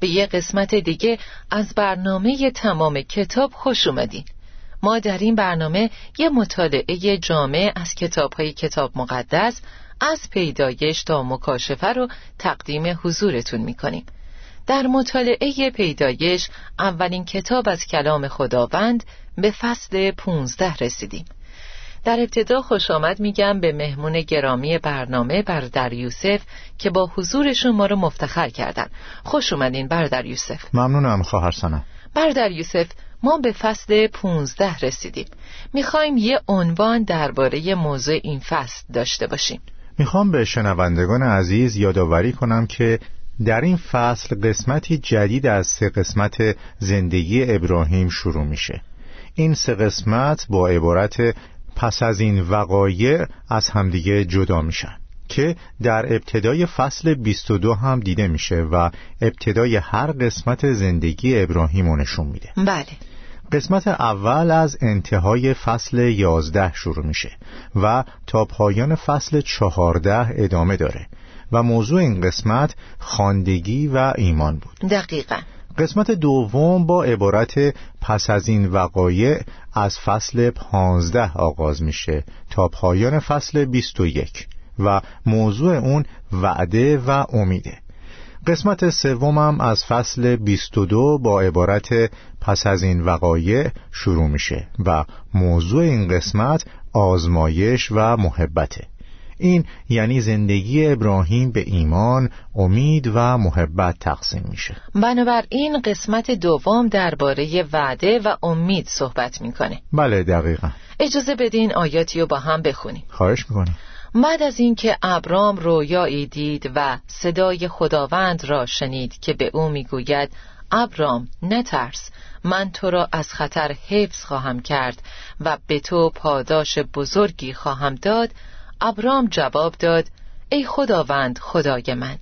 به یه قسمت دیگه از برنامه تمام کتاب خوش اومدین. ما در این برنامه یه مطالعه جامع از کتاب های کتاب مقدس از پیدایش تا مکاشفه رو تقدیم حضورتون می‌کنیم. در مطالعه پیدایش اولین کتاب از کلام خداوند به فصل 15 رسیدیم. در ابتدا خوش آمد میگم به مهمون گرامی برنامه بردر یوسف که با حضورشون ما رو مفتخر کردن. خوش اومدین بردر یوسف. ممنونم خواهر سنم بردر یوسف ما به فصل 15 رسیدیم. می‌خوایم یه عنوان درباره موضوع این فصل داشته باشیم. می‌خوام به شنوندگان عزیز یادآوری کنم که در این فصل قسمتی جدید از سه قسمت زندگی ابراهیم شروع میشه. این سه قسمت با عبارت پس از این وقایع از همدیگه جدا میشن که در ابتدای فصل 22 هم دیده میشه و ابتدای هر قسمت زندگی ابراهیم رو نشون میده. بله. قسمت اول از انتهای فصل 11 شروع میشه و تا پایان فصل 14 ادامه داره و موضوع این قسمت خاندگی و ایمان بود. دقیقا. قسمت دوم با عبارت پس از این وقایع از فصل 15 آغاز میشه تا پایان فصل 21 و موضوع اون وعده و امیده. قسمت سومم از فصل 22 با عبارت پس از این وقایع شروع میشه و موضوع این قسمت آزمایش و محبته. این یعنی زندگی ابراهیم به ایمان، امید و محبت تقسیم میشه. بنابراین قسمت دوم درباره وعده و امید صحبت می‌کنه. بله دقیقا. اجازه بدین آیاتی رو با هم بخونیم. خواهش می‌کنم. بعد از اینکه ابرام رویایی دید و صدای خداوند را شنید که به او می‌گوید ابرام نترس من تو را از خطر حفظ خواهم کرد و به تو پاداش بزرگی خواهم داد ابرام جواب داد ای خداوند خدای من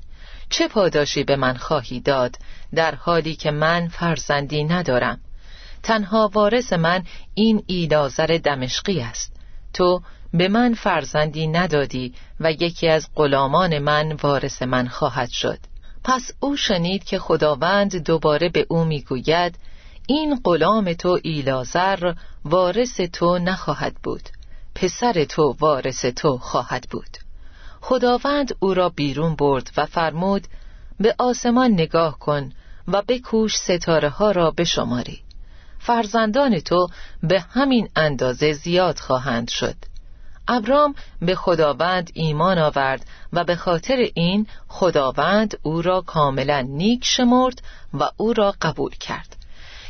چه پاداشی به من خواهی داد در حالی که من فرزندی ندارم؟ تنها وارث من این ایلازر دمشقی است. تو به من فرزندی ندادی و یکی از غلامان من وارث من خواهد شد. پس او شنید که خداوند دوباره به او می‌گوید این غلام تو ایلازر وارث تو نخواهد بود. پسر تو وارث تو خواهد بود. خداوند او را بیرون برد و فرمود به آسمان نگاه کن و بکوش ستاره ها را بشماری. فرزندان تو به همین اندازه زیاد خواهند شد. ابرام به خداوند ایمان آورد و به خاطر این خداوند او را کاملا نیک شمرد و او را قبول کرد.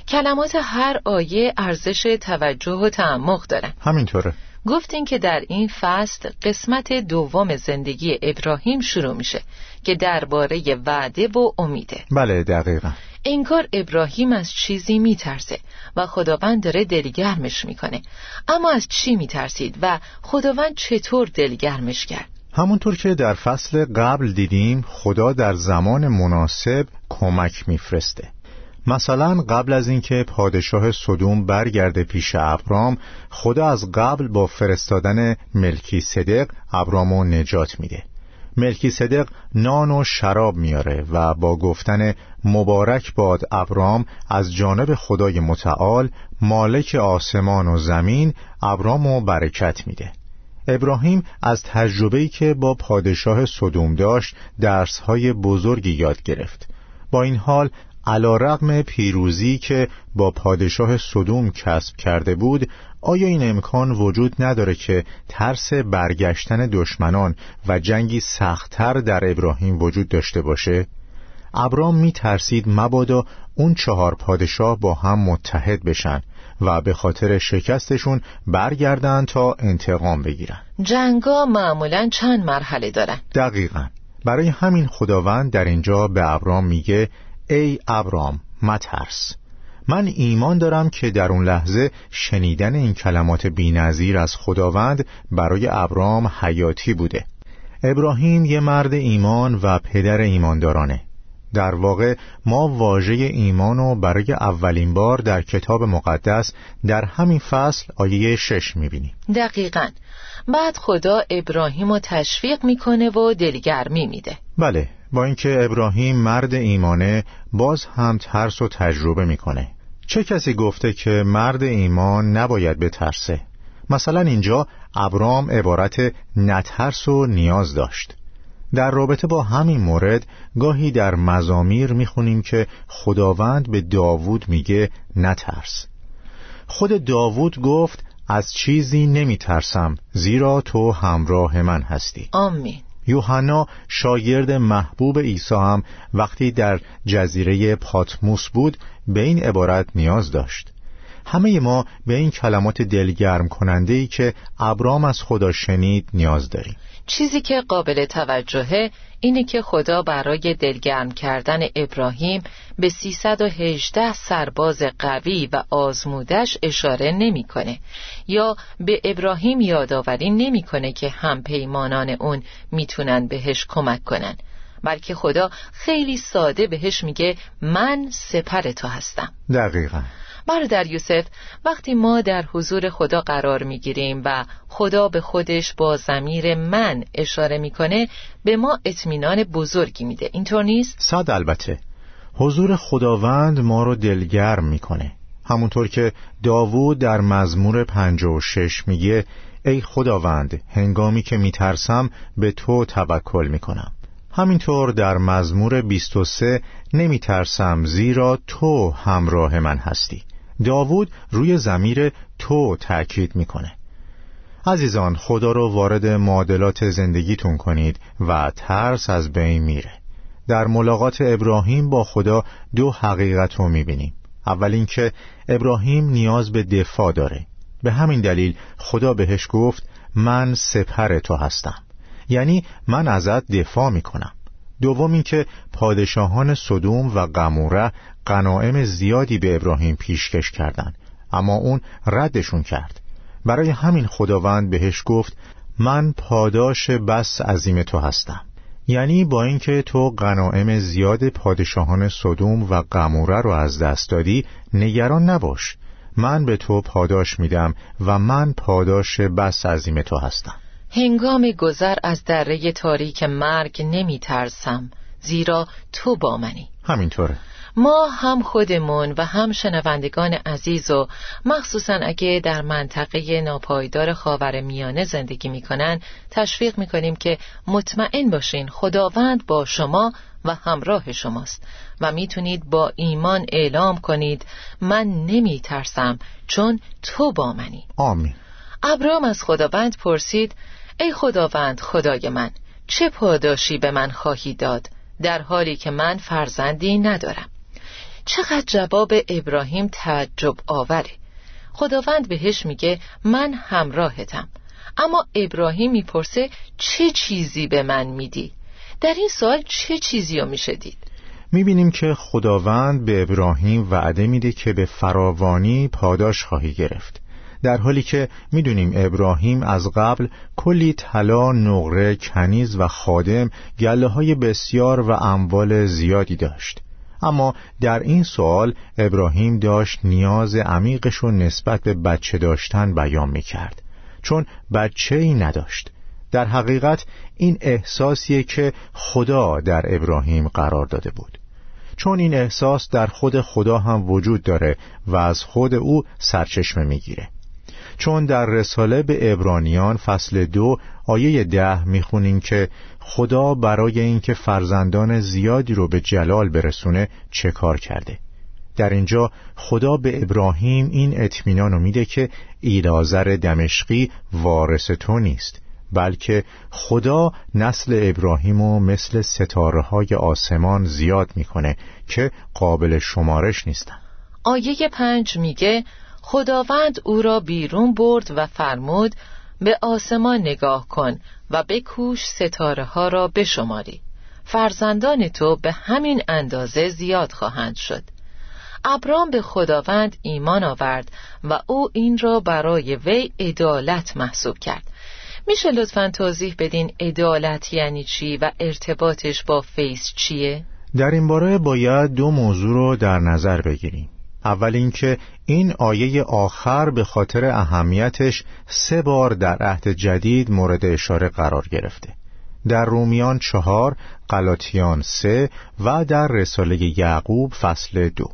کلمات هر آیه ارزش توجه و تعمق دارند. همینطوره. گفتین که در این فصل قسمت دوم زندگی ابراهیم شروع میشه که درباره وعده و امیده. بله دقیقا. انگار ابراهیم از چیزی میترسه و خداوند داره دلگرمش می‌کنه. اما از چی میترسید و خداوند چطور دلگرمش کرد؟ همونطور که در فصل قبل دیدیم خدا در زمان مناسب کمک میفرسته. مثلا قبل از اینکه پادشاه صدوم برگرده پیش ابرام خدا از قبل با فرستادن ملکی صدق ابرامو نجات میده. ملکی صدق نان و شراب میاره و با گفتن مبارک باد ابرام از جانب خدای متعال مالک آسمان و زمین ابرامو برکت میده. ابراهیم از تجربه‌ای که با پادشاه صدوم داشت درسهای بزرگی یاد گرفت. با این حال علا رقم پیروزی که با پادشاه صدوم کسب کرده بود آیا این امکان وجود نداره که ترس برگشتن دشمنان و جنگی سختتر در ابراهیم وجود داشته باشه؟ ابرام می ترسید مبادا اون چهار پادشاه با هم متحد بشن و به خاطر شکستشون برگردن تا انتقام بگیرن. جنگا معمولا چند مرحله دارن. دقیقا. برای همین خداوند در اینجا به ابرام میگه ای ابرام مترس. من ایمان دارم که در اون لحظه شنیدن این کلمات بینظیر از خداوند برای ابرام حیاتی بوده. ابراهیم یه مرد ایمان و پدر ایماندارانه. در واقع ما واژه ایمان رو برای اولین بار در کتاب مقدس در همین فصل آیه شش می‌بینیم. دقیقا. بعد خدا ابراهیم رو تشویق می‌کنه و دلگرمی میده. بله با اینکه ابراهیم مرد ایمانه باز هم ترس و تجربه می‌کنه. چه کسی گفته که مرد ایمان نباید بترسه؟ مثلا اینجا ابرام عبارت نترس و نیاز داشت. در رابطه با همین مورد گاهی در مزامیر می‌خونیم که خداوند به داوود میگه نترس. خود داوود گفت از چیزی نمیترسم زیرا تو همراه من هستی. آمین. یوحنا شاگرد محبوب عیسی هم وقتی در جزیره پاتموس بود به این عبارت نیاز داشت. همه ما به این کلمات دلگرم کننده ای که ابرام از خدا شنید نیاز داریم. چیزی که قابل توجهه اینه که خدا برای دلگرم کردن ابراهیم به 318 سرباز قوی و آزمودش اشاره نمی‌کنه یا به ابراهیم یادآوری نمی‌کنه که هم پیمانان اون می‌تونن بهش کمک کنن بلکه خدا خیلی ساده بهش میگه من سپر تو هستم. دقیقا. برادر یوسف وقتی ما در حضور خدا قرار می‌گیریم و خدا به خودش با زمیر من اشاره می‌کنه به ما اطمینان بزرگی میده. اینطور نیست؟ صد البته. حضور خداوند ما رو دلگرم می‌کنه. همونطور که داوود در مزمور شش میگه ای خداوند هنگامی که میترسم به تو توکل می‌کنم. همینطور در مزمور 23 نمیترسم زیرا تو همراه من هستی. داوود روی زمیر تو تأکید می‌کنه. عزیزان خدا رو وارد معادلات زندگیتون کنید و ترس از بین میره. در ملاقات ابراهیم با خدا دو حقیقت رو می‌بینیم. اول اینکه ابراهیم نیاز به دفاع داره. به همین دلیل خدا بهش گفت من سپر تو هستم. یعنی من ازت دفاع می‌کنم. دوم اینکه پادشاهان صدوم و قموره غنائم زیادی به ابراهیم پیشکش کردند اما اون ردشون کرد. برای همین خداوند بهش گفت من پاداش بس عظیم تو هستم. یعنی با اینکه تو غنائم زیاد پادشاهان صدوم و قموره رو از دست دادی نگران نباش. من به تو پاداش میدم و من پاداش بس عظیم تو هستم. هنگام گذر از دره تاریک مرگ نمی ترسم زیرا تو با منی. همینطوره. ما هم خودمون و هم شنوندگان عزیز و مخصوصا اگه در منطقه ناپایدار خاور میانه زندگی می‌کنن تشویق می‌کنیم که مطمئن باشین خداوند با شما و همراه شماست و می‌تونید با ایمان اعلام کنید من نمی ترسم چون تو با منی. آمین. ابرام از خداوند پرسید ای خداوند خدای من چه پاداشی به من خواهی داد در حالی که من فرزندی ندارم؟ چقدر جواب ابراهیم تعجب آوره. خداوند بهش میگه من همراهتم. اما ابراهیم می‌پرسه چه چیزی به من میدی؟ در این سال چه چیزی رو میشه دید؟ می‌بینیم که خداوند به ابراهیم وعده میده که به فراوانی پاداش خواهی گرفت. در حالی که می‌دونیم ابراهیم از قبل کلی طلا، نقره، کنیز و خادم گله های بسیار و اموال زیادی داشت. اما در این سوال ابراهیم داشت نیاز عمیقش رو نسبت به بچه داشتن بیان می کرد چون بچه ای نداشت. در حقیقت این احساسیه که خدا در ابراهیم قرار داده بود. چون این احساس در خود خدا هم وجود داره و از خود او سرچشمه می‌گیره. چون در رساله به ابرانیان فصل دو آیه ده می‌خونیم که خدا برای اینکه فرزندان زیادی رو به جلال برسونه چه کار کرده؟ در اینجا خدا به ابراهیم این اطمینان رو میده که ایلازر دمشقی وارث تو نیست بلکه خدا نسل ابراهیم و مثل ستاره های آسمان زیاد می‌کنه که قابل شمارش نیستن. آیه پنج میگه خداوند او را بیرون برد و فرمود به آسمان نگاه کن و بکوش ستاره ها را بشماری. فرزندان تو به همین اندازه زیاد خواهند شد. ابرام به خداوند ایمان آورد و او این را برای وی عدالت محسوب کرد. میشه لطفا توضیح بدین عدالت یعنی چی و ارتباطش با فیض چیه؟ در این باره باید دو موضوع رو در نظر بگیریم. اول اینکه این آیه آخر به خاطر اهمیتش سه بار در عهد جدید مورد اشاره قرار گرفته. در رومیان چهار، قلاتیان سه و در رساله یعقوب فصل دو.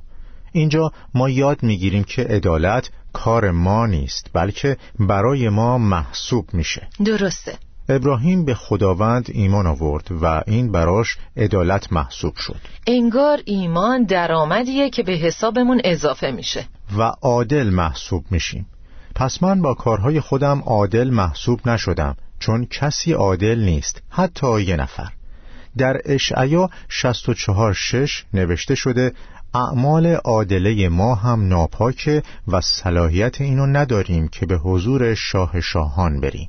اینجا ما یاد می‌گیریم که عدالت کار ما نیست بلکه برای ما محسوب میشه. درسته. ابراهیم به خداوند ایمان آورد و این براش عدالت محسوب شد. انگار ایمان درآمدیه که به حسابمون اضافه میشه. و عادل محسوب میشیم. پس من با کارهای خودم عادل محسوب نشدم چون کسی عادل نیست حتی یه نفر. در اشعیا 64 6 نوشته شده اعمال عادله ما هم ناپاکه و صلاحیت اینو نداریم که به حضور شاه شاهان بریم.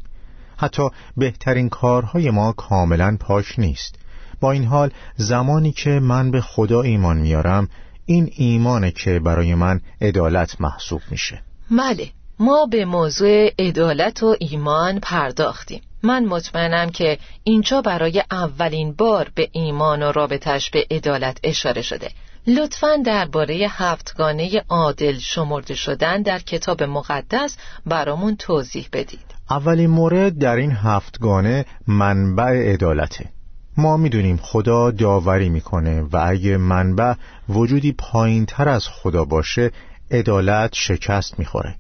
حتی بهترین کارهای ما کاملا پاک نیست. با این حال زمانی که من به خدا ایمان میارم این ایمانه که برای من عدالت محسوب میشه. بله ما به موضوع عدالت و ایمان پرداختیم. من مطمئنم که اینجا برای اولین بار به ایمان و رابطش به عدالت اشاره شده. لطفا درباره هفتگانه عادل شمرده شدن در کتاب مقدس برامون توضیح بدید. اولین مورد در این هفتگانه منبع عدالته. ما می‌دونیم خدا داوری می‌کنه و اگه منبع وجودی پایین تر از خدا باشه عدالت شکست می‌خوره.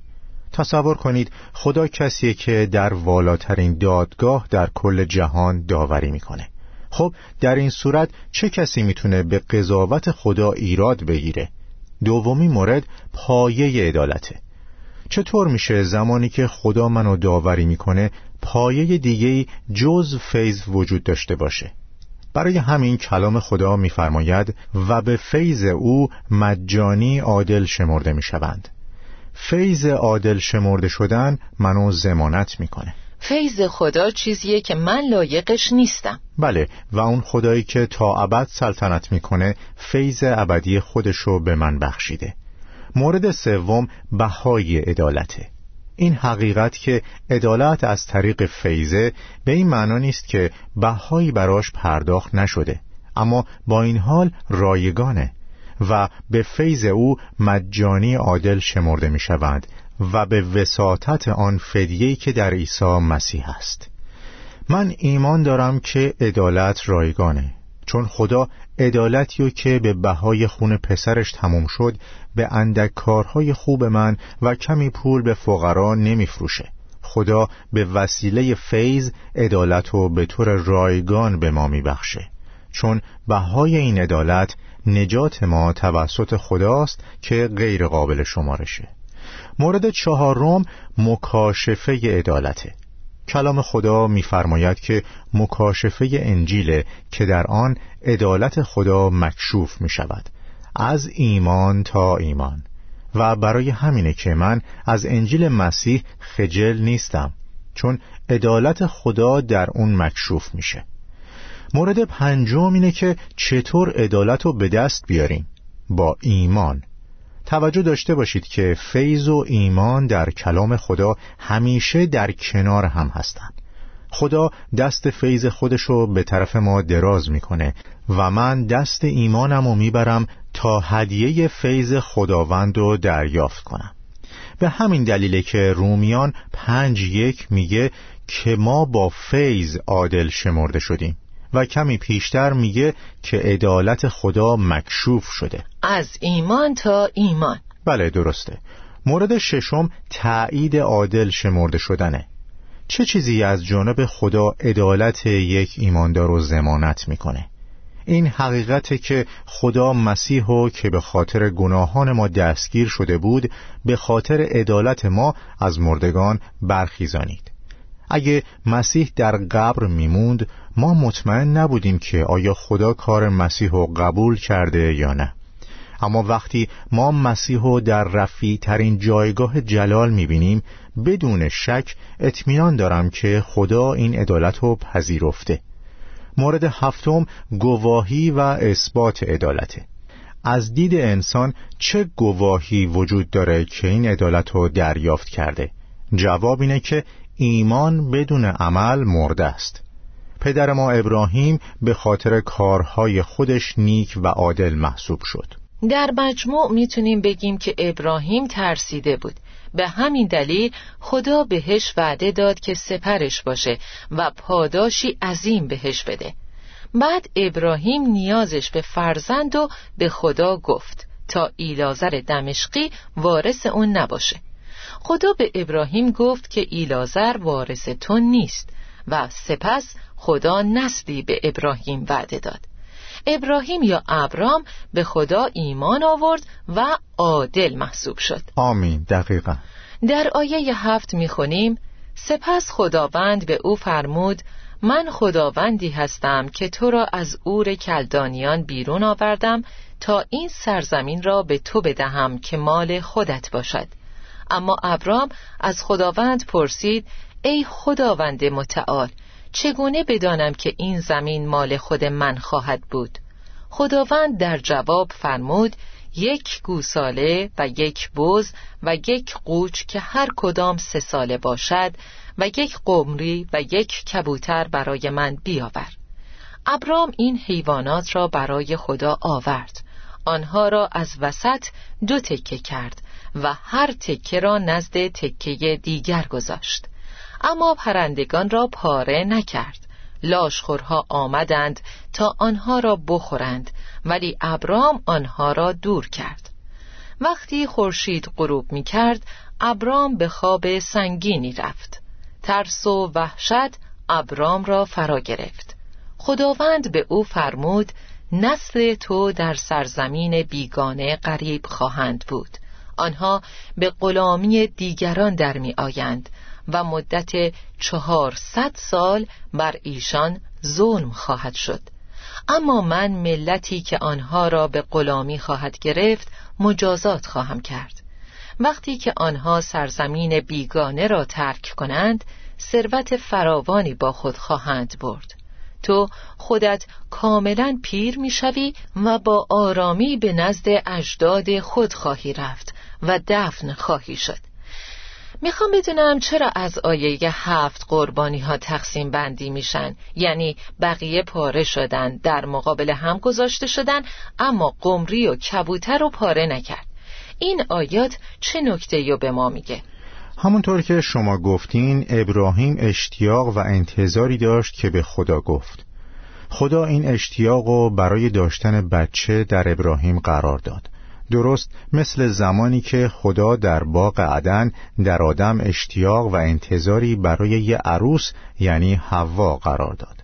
تصور کنید خدا کسیه که در والاترین دادگاه در کل جهان داوری می‌کنه. خب در این صورت چه کسی می‌تونه به قضاوت خدا ایراد بگیره؟ دومی مورد پایه عدالته. چطور میشه زمانی که خدا منو داوری می‌کنه پایه دیگه جز فیض وجود داشته باشه؟ برای همین کلام خدا میفرماید و به فیض او مجانی عادل شمرده می‌شوند. فیض عادل شمرده شدن منو زمانت می‌کنه. فیض خدا چیزیه که من لایقش نیستم. بله و اون خدایی که تا ابد سلطنت می‌کنه فیض ابدی خودشو به من بخشیده. مورد سوم بهای عدالته. این حقیقت که عدالت از طریق فیضه به این معنا نیست که بهایی براش پرداخت نشده اما با این حال رایگانه و به فیض او مجانی عادل شمرده می شود و به وساطت آن فدیهی که در عیسی مسیح است. من ایمان دارم که عدالت رایگانه چون خدا عدالتی که به بهای خون پسرش تموم شد به اندک کارهای خوب من و کمی پول به فقرا نمیفروشه. خدا به وسیله فیض عدالت رو به طور رایگان به ما میبخشه. چون بهای این عدالت نجات ما توسط خداست که غیر قابل شمارشه. مورد چهارم مکاشفه عدالته. کلام خدا می‌فرماید که مکاشفه انجیل که در آن عدالت خدا مکشوف می شود از ایمان تا ایمان. و برای همینه که من از انجیل مسیح خجل نیستم چون عدالت خدا در اون مکشوف میشه. مورد پنجم اینه که چطور عدالت رو به دست بیاریم؟ با ایمان. توجه داشته باشید که فیض و ایمان در کلام خدا همیشه در کنار هم هستند. خدا دست فیض خودشو به طرف ما دراز می‌کنه و من دست ایمانم رو می‌برم تا هدیه فیض خداوند رو دریافت کنم. به همین دلیله که رومیان پنج یک میگه که ما با فیض عادل شمرده شدیم. و کمی پیشتر میگه که عدالت خدا مکشوف شده. از ایمان تا ایمان. بله درسته. مورد ششم تایید عادل شمرده شدنه. چه چیزی از جانب خدا عدالت یک ایماندار رو زمانت می‌کنه؟ این حقیقت که خدا مسیح و که به خاطر گناهان ما دستگیر شده بود به خاطر عدالت ما از مردگان برخیزانید. اگه مسیح در قبر میموند ما مطمئن نبودیم که آیا خدا کار مسیح رو قبول کرده یا نه. اما وقتی ما مسیح رو در رفی ترین جایگاه جلال می‌بینیم بدون شک اطمینان دارم که خدا این عدالت رو پذیرفته. مورد هفتم گواهی و اثبات عدالته. از دید انسان چه گواهی وجود داره که این عدالت رو دریافت کرده؟ جواب اینه که ایمان بدون عمل مرده است. پدر ما ابراهیم به خاطر کارهای خودش نیک و عادل محسوب شد. در مجموع می‌تونیم بگیم که ابراهیم ترسیده بود. به همین دلیل خدا بهش وعده داد که سپرش باشه و پاداشی عظیم بهش بده. بعد ابراهیم نیازش به فرزند و به خدا گفت تا ایلازر دمشقی وارث اون نباشه. خدا به ابراهیم گفت که ایلازر وارث تو نیست و سپس خدا نسلی به ابراهیم وعده داد. ابراهیم یا ابرام به خدا ایمان آورد و عادل محسوب شد. آمین. دقیقا. در آیه هفت می‌خونیم سپس خداوند به او فرمود من خداوندی هستم که تو را از اور کلدانیان بیرون آوردم تا این سرزمین را به تو بدهم که مال خودت باشد. اما ابرام از خداوند پرسید ای خداوند متعال چگونه بدانم که این زمین مال خود من خواهد بود؟ خداوند در جواب فرمود یک گوساله و یک بز و یک قوچ که هر کدام سه ساله باشد و یک قمری و یک کبوتر برای من بیاور. ابرام این حیوانات را برای خدا آورد. آنها را از وسط دو تکه کرد و هر تکه را نزد تکه دیگر گذاشت. اما پرندگان را پاره نکرد. لاشخورها آمدند تا آنها را بخورند ولی ابرام آنها را دور کرد. وقتی خورشید غروب می کرد ابرام به خواب سنگینی رفت. ترس و وحشت ابرام را فرا گرفت. خداوند به او فرمود نسل تو در سرزمین بیگانه غریب خواهند بود. آنها به غلامی دیگران در می آیند و مدت چهارصد سال بر ایشان ظلم خواهد شد. اما من ملتی که آنها را به غلامی خواهد گرفت مجازات خواهم کرد. وقتی که آنها سرزمین بیگانه را ترک کنند ثروت فراوانی با خود خواهند برد. تو خودت کاملا پیر می‌شوی و با آرامی به نزد اجداد خود خواهی رفت. و دفن خواهی شد. می‌خوام بدونم چرا از آیه هفت قربانی ها تقسیم بندی میشن؟ یعنی بقیه پاره شدن در مقابل هم گذاشته شدن اما قمری و کبوتر رو پاره نکرد. این آیات چه نکته به ما میگه؟ همونطور که شما گفتین ابراهیم اشتیاق و انتظاری داشت که به خدا گفت. خدا این اشتیاق رو برای داشتن بچه در ابراهیم قرار داد. درست مثل زمانی که خدا در باغ عدن در آدم اشتیاق و انتظاری برای یه عروس یعنی حوا قرار داد.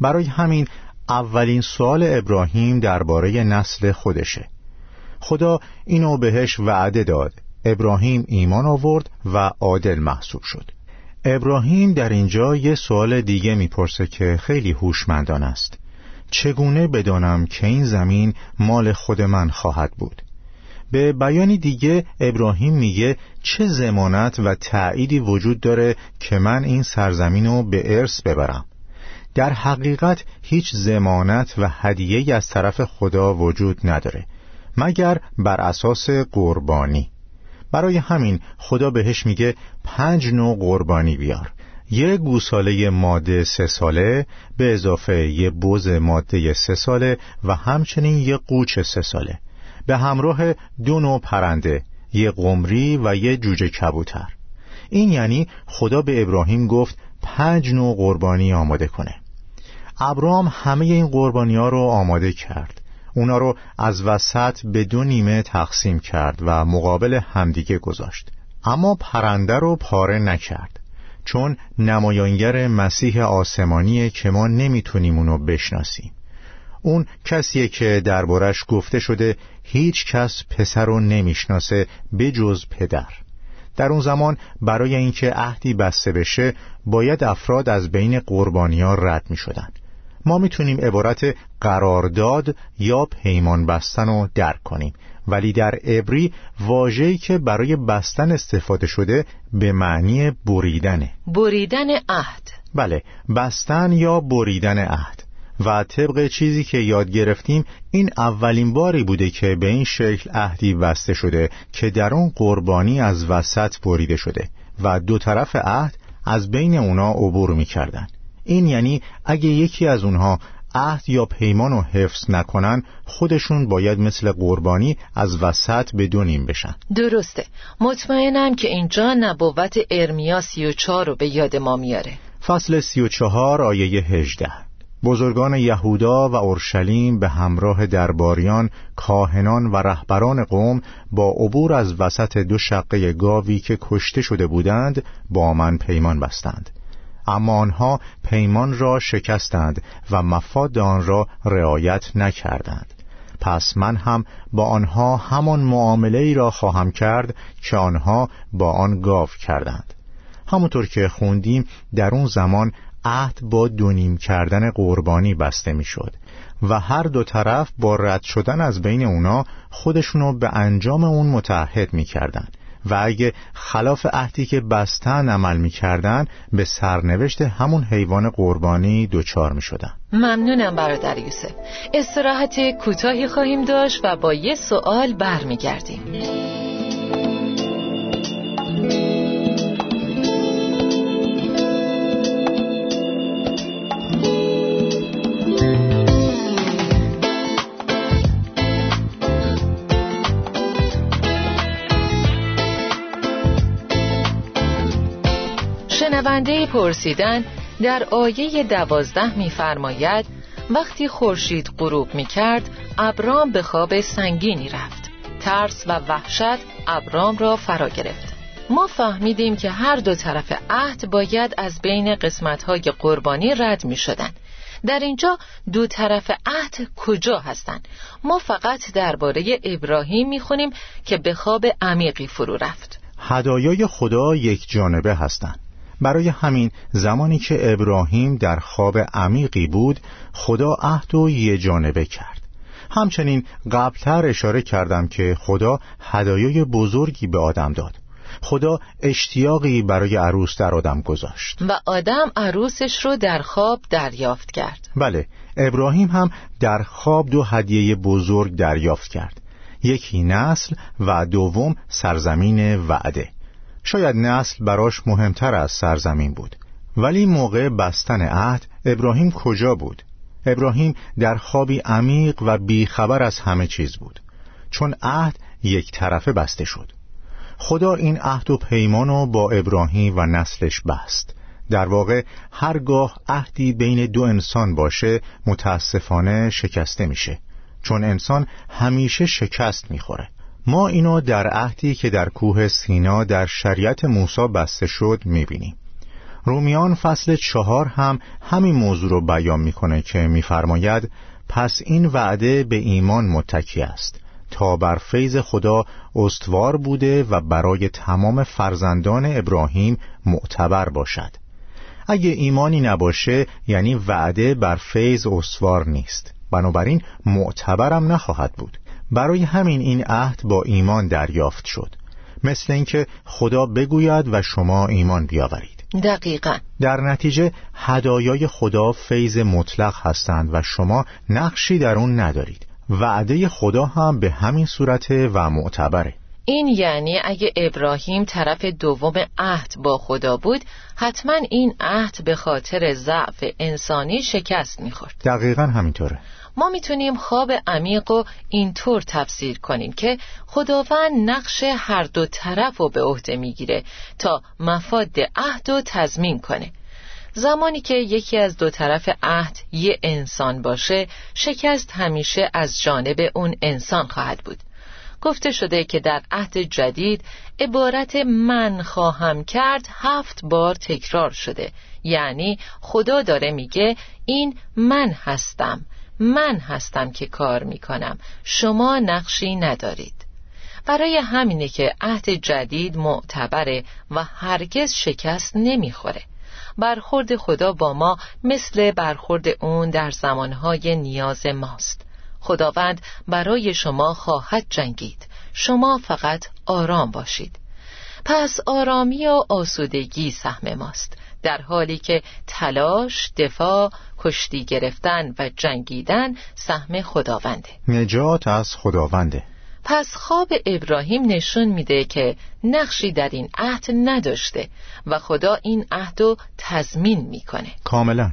برای همین اولین سوال ابراهیم درباره نسل خودشه. خدا اینو بهش وعده داد. ابراهیم ایمان آورد و عادل محسوب شد. ابراهیم در اینجا یه سوال دیگه می‌پرسه که خیلی هوشمندان است. چگونه بدانم که این زمین مال خود من خواهد بود؟ به بیانی دیگه ابراهیم میگه چه زمانت و تعییدی وجود داره که من این سرزمین رو به ارث ببرم؟ در حقیقت هیچ زمانت و هدیه از طرف خدا وجود نداره مگر بر اساس قربانی. برای همین خدا بهش میگه پنج نوع قربانی بیار. یه گوساله ماده سه ساله به اضافه یه بز ماده سه ساله و همچنین یه قوچ سه ساله. به همراه دو نوع پرنده یه قمری و یه جوجه کبوتر. این یعنی خدا به ابراهیم گفت پنج نوع قربانی آماده کنه. ابرام همه این قربانی ها رو آماده کرد. اونا رو از وسط به دو نیمه تقسیم کرد و مقابل همدیگه گذاشت. اما پرنده رو پاره نکرد چون نمایانگر مسیح آسمانیه که ما نمی‌تونیم اونو بشناسیم. اون کسیه که دربارش گفته شده هیچ کس پسر رو نمی‌شناسه بجز پدر. در اون زمان برای اینکه عهدی بسته بشه باید افراد از بین قربانیان رد می شدن. ما می‌تونیم عبارت قرارداد یا پیمان بستن رو درک کنیم ولی در عبری واژه‌ای که برای بستن استفاده شده به معنی بریدنه. بریدن عهد. بله بستن یا بریدن عهد. و طبق چیزی که یاد گرفتیم این اولین باری بوده که به این شکل عهدی بسته شده که در اون قربانی از وسط بریده شده و دو طرف عهد از بین اونا عبور می‌کردن. این یعنی اگه یکی از اونها عهد یا پیمان رو حفظ نکنن خودشون باید مثل قربانی از وسط به دونیم بشن. درسته. مطمئنم که اینجا نبوت ارمیا سی و چار رو به یاد ما میاره. فصل سی و چهار آیه هجده. بزرگان یهودا و اورشلیم به همراه درباریان، کاهنان و رهبران قوم با عبور از وسط دو شقه گاوی که کشته شده بودند با من پیمان بستند. اما آنها پیمان را شکستند و مفاد آن را رعایت نکردند. پس من هم با آنها همان معامله ای را خواهم کرد که آنها با آن گاو کردند. همونطور که خوندیم در اون زمان عهد با دونیم کردن قربانی بسته می‌شد و هر دو طرف با رد شدن از بین اونا خودشونو به انجام اون متحد می‌کردن و اگه خلاف عهدی که بستن عمل می‌کردن به سرنوشت همون حیوان قربانی دچار می‌شدن. ممنونم برادر یوسف. استراحت کوتاهی خواهیم داشت و با یه سوال برمیگردیم. شنونده پرسیدن در آیه دوازده میفرماید وقتی خورشید غروب می کرد ابرام به خواب سنگینی رفت ترس و وحشت ابرام را فرا گرفت ما فهمیدیم که هر دو طرف عهد باید از بین قسمتهای قربانی رد می شدن. در اینجا دو طرف عهد کجا هستند؟ ما فقط درباره ابراهیم می خونیم که به خواب عمیقی فرو رفت هدایای خدا یک جانبه هستند برای همین زمانی که ابراهیم در خواب عمیقی بود خدا عهد و یه جانبه کرد. همچنین قبلتر اشاره کردم که خدا هدایای بزرگی به آدم داد. خدا اشتیاقی برای عروس در آدم گذاشت. و آدم عروسش رو در خواب دریافت کرد. بله ابراهیم هم در خواب دو هدیه بزرگ دریافت کرد. یکی نسل و دوم سرزمین وعده. شاید نسل براش مهمتر از سرزمین بود. ولی موقع بستن عهد ابراهیم کجا بود؟ ابراهیم در خوابی عمیق و بیخبر از همه چیز بود. چون عهد یک طرفه بسته شد. خدا این عهد و پیمانو با ابراهیم و نسلش بست. در واقع هرگاه عهدی بین دو انسان باشه متاسفانه شکسته میشه. چون انسان همیشه شکست می‌خوره. ما اینو در عهدی که در کوه سینا در شریعت موسی بسته شد می‌بینیم. رومیان فصل چهار هم همین موضوع رو بیان می‌کنه که میفرماید پس این وعده به ایمان متکی است. تا بر فیض خدا استوار بوده و برای تمام فرزندان ابراهیم معتبر باشد. اگه ایمانی نباشه یعنی وعده بر فیض استوار نیست. بنابراین معتبرم نخواهد بود. برای همین این عهد با ایمان دریافت شد. مثل اینکه خدا بگوید و شما ایمان بیاورید. دقیقا. در نتیجه هدایای خدا فیض مطلق هستند و شما نقشی در اون ندارید. وعده خدا هم به همین صورت و معتبره. این یعنی اگه ابراهیم طرف دوم عهد با خدا بود حتما این عهد به خاطر ضعف انسانی شکست می‌خورد. دقیقا همینطوره. ما می‌تونیم خواب عمیق و اینطور تفسیر کنیم که خداوند نقش هر دو طرف رو به عهده می‌گیره تا مفاد عهد و تضمین کنه. زمانی که یکی از دو طرف عهد یه انسان باشه شکست همیشه از جانب اون انسان خواهد بود. گفته شده که در عهد جدید عبارت من خواهم کرد هفت بار تکرار شده. یعنی خدا داره میگه این من هستم. من هستم که کار می‌کنم. شما نقشی ندارید. برای همینه که عهد جدید معتبره و هرگز شکست نمی‌خوره. برخورد خدا با ما مثل برخورد اون در زمانهای نیاز ماست. خداوند برای شما خواهد جنگید. شما فقط آرام باشید. پس آرامی و آسودگی سهم ماست. در حالی که تلاش، دفاع، کشتی گرفتن و جنگیدن سهم خداونده. نجات از خداونده. پس خواب ابراهیم نشون میده که نقشی در این عهد نداشته و خدا این عهد رو تضمین می‌کنه. کاملا.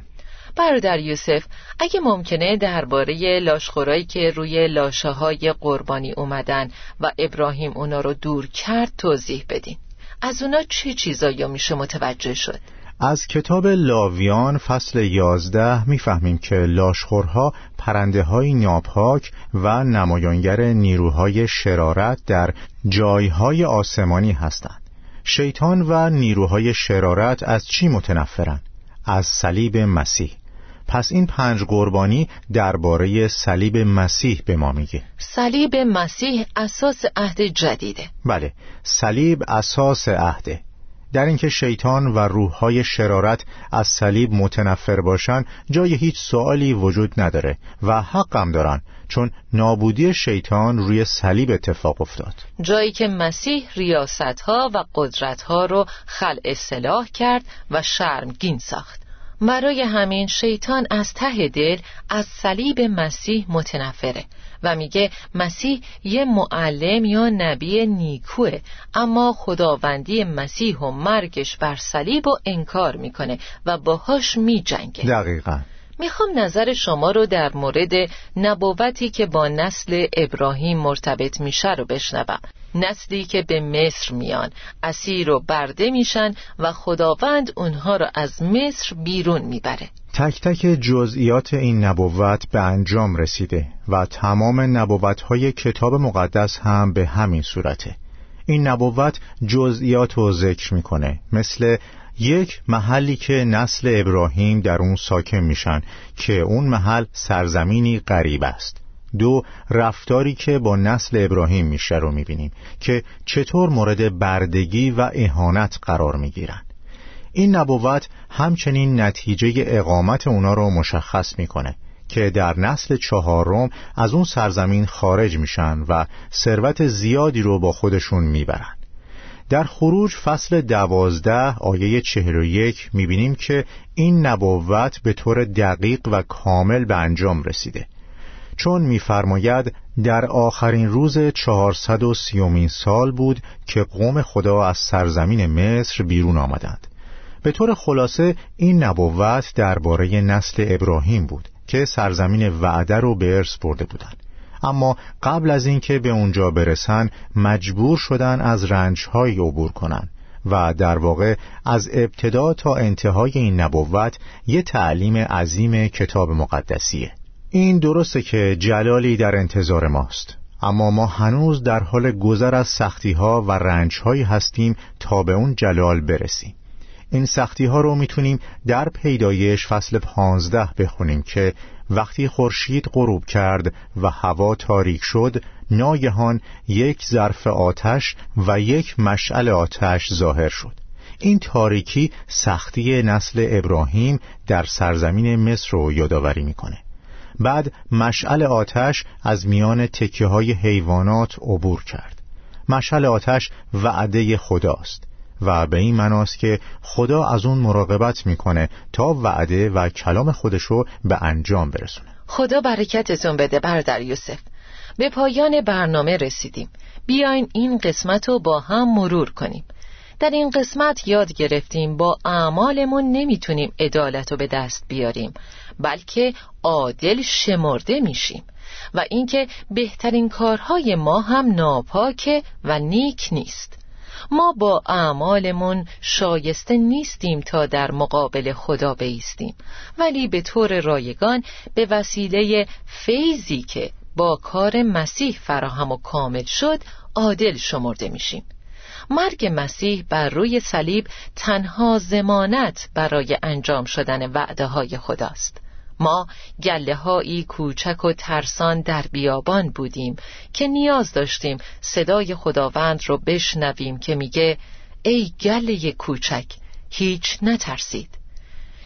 برادر یوسف اگه ممکنه درباره لاشخورایی که روی لاشه های قربانی اومدن و ابراهیم اونا رو دور کرد توضیح بدین. از اونا چه چیزایی میشه متوجه شد؟ از کتاب لاویان فصل یازده می‌فهمیم که لاشخورها پرنده های ناپاک و نمایانگر نیروهای شرارت در جایهای آسمانی هستند. شیطان و نیروهای شرارت از چی متنفرند؟ از صلیب مسیح. پس این پنج قربانی درباره صلیب مسیح به ما میگه. صلیب مسیح اساس عهد جدیده. بله صلیب اساس عهده. در اینکه شیطان و روحهای شرارت از صلیب متنفر باشن جای هیچ سوالی وجود نداره و حقم دارن چون نابودی شیطان روی صلیب اتفاق افتاد. جایی که مسیح ریاستها و قدرتها رو خلع اصلاح کرد و شرمگین ساخت. برای همین شیطان از ته دل از صلیب مسیح متنفره. و میگه مسیح یه معلم یا نبی نیکوه اما خداوندی مسیح و مرگش بر صلیب و انکار می‌کنه و باهاش میجنگه. دقیقا. می‌خوام نظر شما رو در مورد نبوتی که با نسل ابراهیم مرتبط میشه رو بشنوم. نسلی که به مصر میان اسیر و برده میشن و خداوند اونها رو از مصر بیرون می‌بره. تک تک جزئیات این نبوت به انجام رسیده و تمام نبوت کتاب مقدس هم به همین صورته. این نبوت جزئیات رو ذکر می‌کنه مثل یک محلی که نسل ابراهیم در اون ساکن میشن که اون محل سرزمینی غریب است. دو رفتاری که با نسل ابراهیم میشه رو می‌بینیم که چطور مورد بردگی و اهانت قرار می‌گیرن. این نبوت همچنین نتیجه اقامت اونا رو مشخص می‌کنه که در نسل چهارم از اون سرزمین خارج میشن و ثروت زیادی رو با خودشون می‌برن. در خروج فصل دوازده آیه چهر و یک می‌بینیم که این نبوت به طور دقیق و کامل به انجام رسیده. چون میفرماید در آخرین روز چهارصد و سیومین سال بود که قوم خدا از سرزمین مصر بیرون آمدند. به طور خلاصه این نبوت درباره نسل ابراهیم بود که سرزمین وعده رو به ارث برده بودند. اما قبل از اینکه به اونجا برسن مجبور شدن از رنجهایی عبور کنند و در واقع از ابتدا تا انتهای این نبوت یه تعلیم عظیم کتاب مقدسیه. این درسته که جلالی در انتظار ماست اما ما هنوز در حال گذر از سختی ها و رنج هستیم تا به اون جلال برسیم. این سختی ها رو می‌تونیم در پیدایش فصل پانزده بخونیم که وقتی خورشید غروب کرد و هوا تاریک شد ناگهان یک ظرف آتش و یک مشعل آتش ظاهر شد. این تاریکی سختی نسل ابراهیم در سرزمین مصر رو یادآوری می‌کنه. بعد مشعل آتش از میان تکه های حیوانات عبور کرد. مشعل آتش وعده خداست. و به این مناست که خدا از اون مراقبت می‌کنه تا وعده و کلام خودشو به انجام برسونه. خدا برکتتون بده بردر یوسف. به پایان برنامه رسیدیم. بیاین این قسمت رو با هم مرور کنیم. در این قسمت یاد گرفتیم با اعمالمون نمی‌تونیم عدالت رو به دست بیاریم بلکه عادل شمرده میشیم و اینکه بهترین کارهای ما هم ناپاکه و نیک نیست. ما با اعمالمون شایسته نیستیم تا در مقابل خدا بیستیم. ولی به طور رایگان به وسیله فیضی که با کار مسیح فراهم و کامل شد عادل شمرده میشیم. مرگ مسیح بر روی صلیب تنها زمانت برای انجام شدن وعده های خداست. ما گله هایی کوچک و ترسان در بیابان بودیم که نیاز داشتیم صدای خداوند رو بشنویم که میگه ای گله کوچک هیچ نترسید.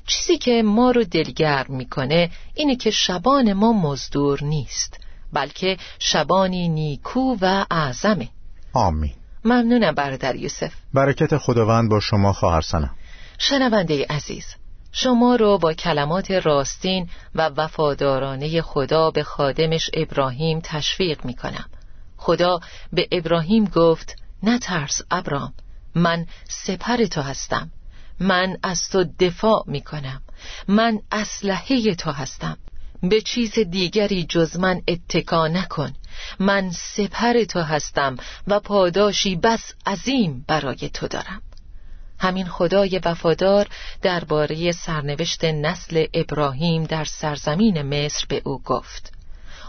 چیزی که ما رو دلگرم می‌کنه اینه که شبان ما مزدور نیست بلکه شبانی نیکو و اعظمه. آمین. ممنونم برادر یوسف. برکت خداوند با شما خواهر سنم. شنونده عزیز شما رو با کلمات راستین و وفادارانه خدا به خادمش ابراهیم تشویق می کنم خدا به ابراهیم گفت نترس ابرام من سپر تو هستم. من از تو دفاع می کنم من اسلحه تو هستم. به چیز دیگری جز من اتکا نکن. من سپر تو هستم و پاداشی بس عظیم برای تو دارم. همین خدای وفادار درباره سرنوشت نسل ابراهیم در سرزمین مصر به او گفت.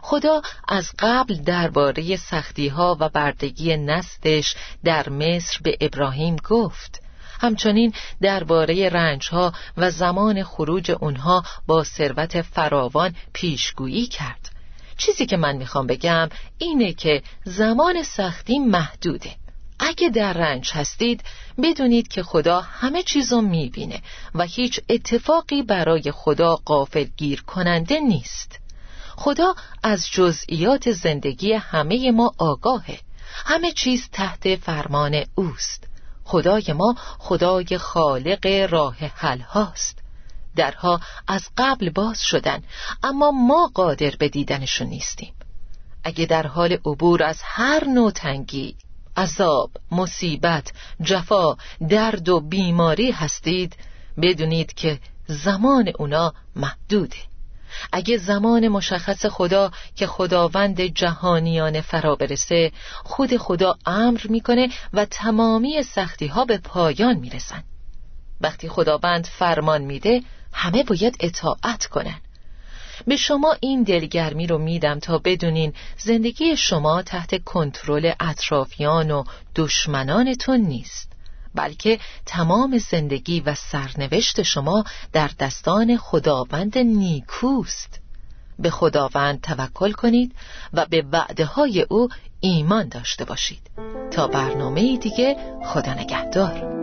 خدا از قبل درباره سختیها و بردگی نسلش در مصر به ابراهیم گفت. همچنین درباره رنجها و زمان خروج اونها با ثروت فراوان پیشگویی کرد. چیزی که من می‌خوام بگم اینه که زمان سختی محدوده. اگه در رنج هستید بدونید که خدا همه چیزو می‌بینه و هیچ اتفاقی برای خدا قافل گیر کننده نیست. خدا از جزئیات زندگی همه ما آگاهه. همه چیز تحت فرمان اوست. خدای ما خدای خالق راه حل هاست. درها از قبل باز شدن اما ما قادر به دیدنشون نیستیم. اگه در حال عبور از هر نوع تنگی عذاب، مصیبت، جفا، درد و بیماری هستید بدونید که زمان اونا محدوده. اگه زمان مشخص خدا که خداوند جهانیان فرا برسه خود خدا امر می‌کنه و تمامی سختی ها به پایان می‌رسن. وقتی خداوند فرمان میده همه باید اطاعت کنن. به شما این دلگرمی رو میدم تا بدونین زندگی شما تحت کنترل اطرافیان و دشمنانتون نیست بلکه تمام زندگی و سرنوشت شما در دستان خداوند نیکوست. به خداوند توکل کنید و به وعده های او ایمان داشته باشید. تا برنامه دیگه خدا نگهدار.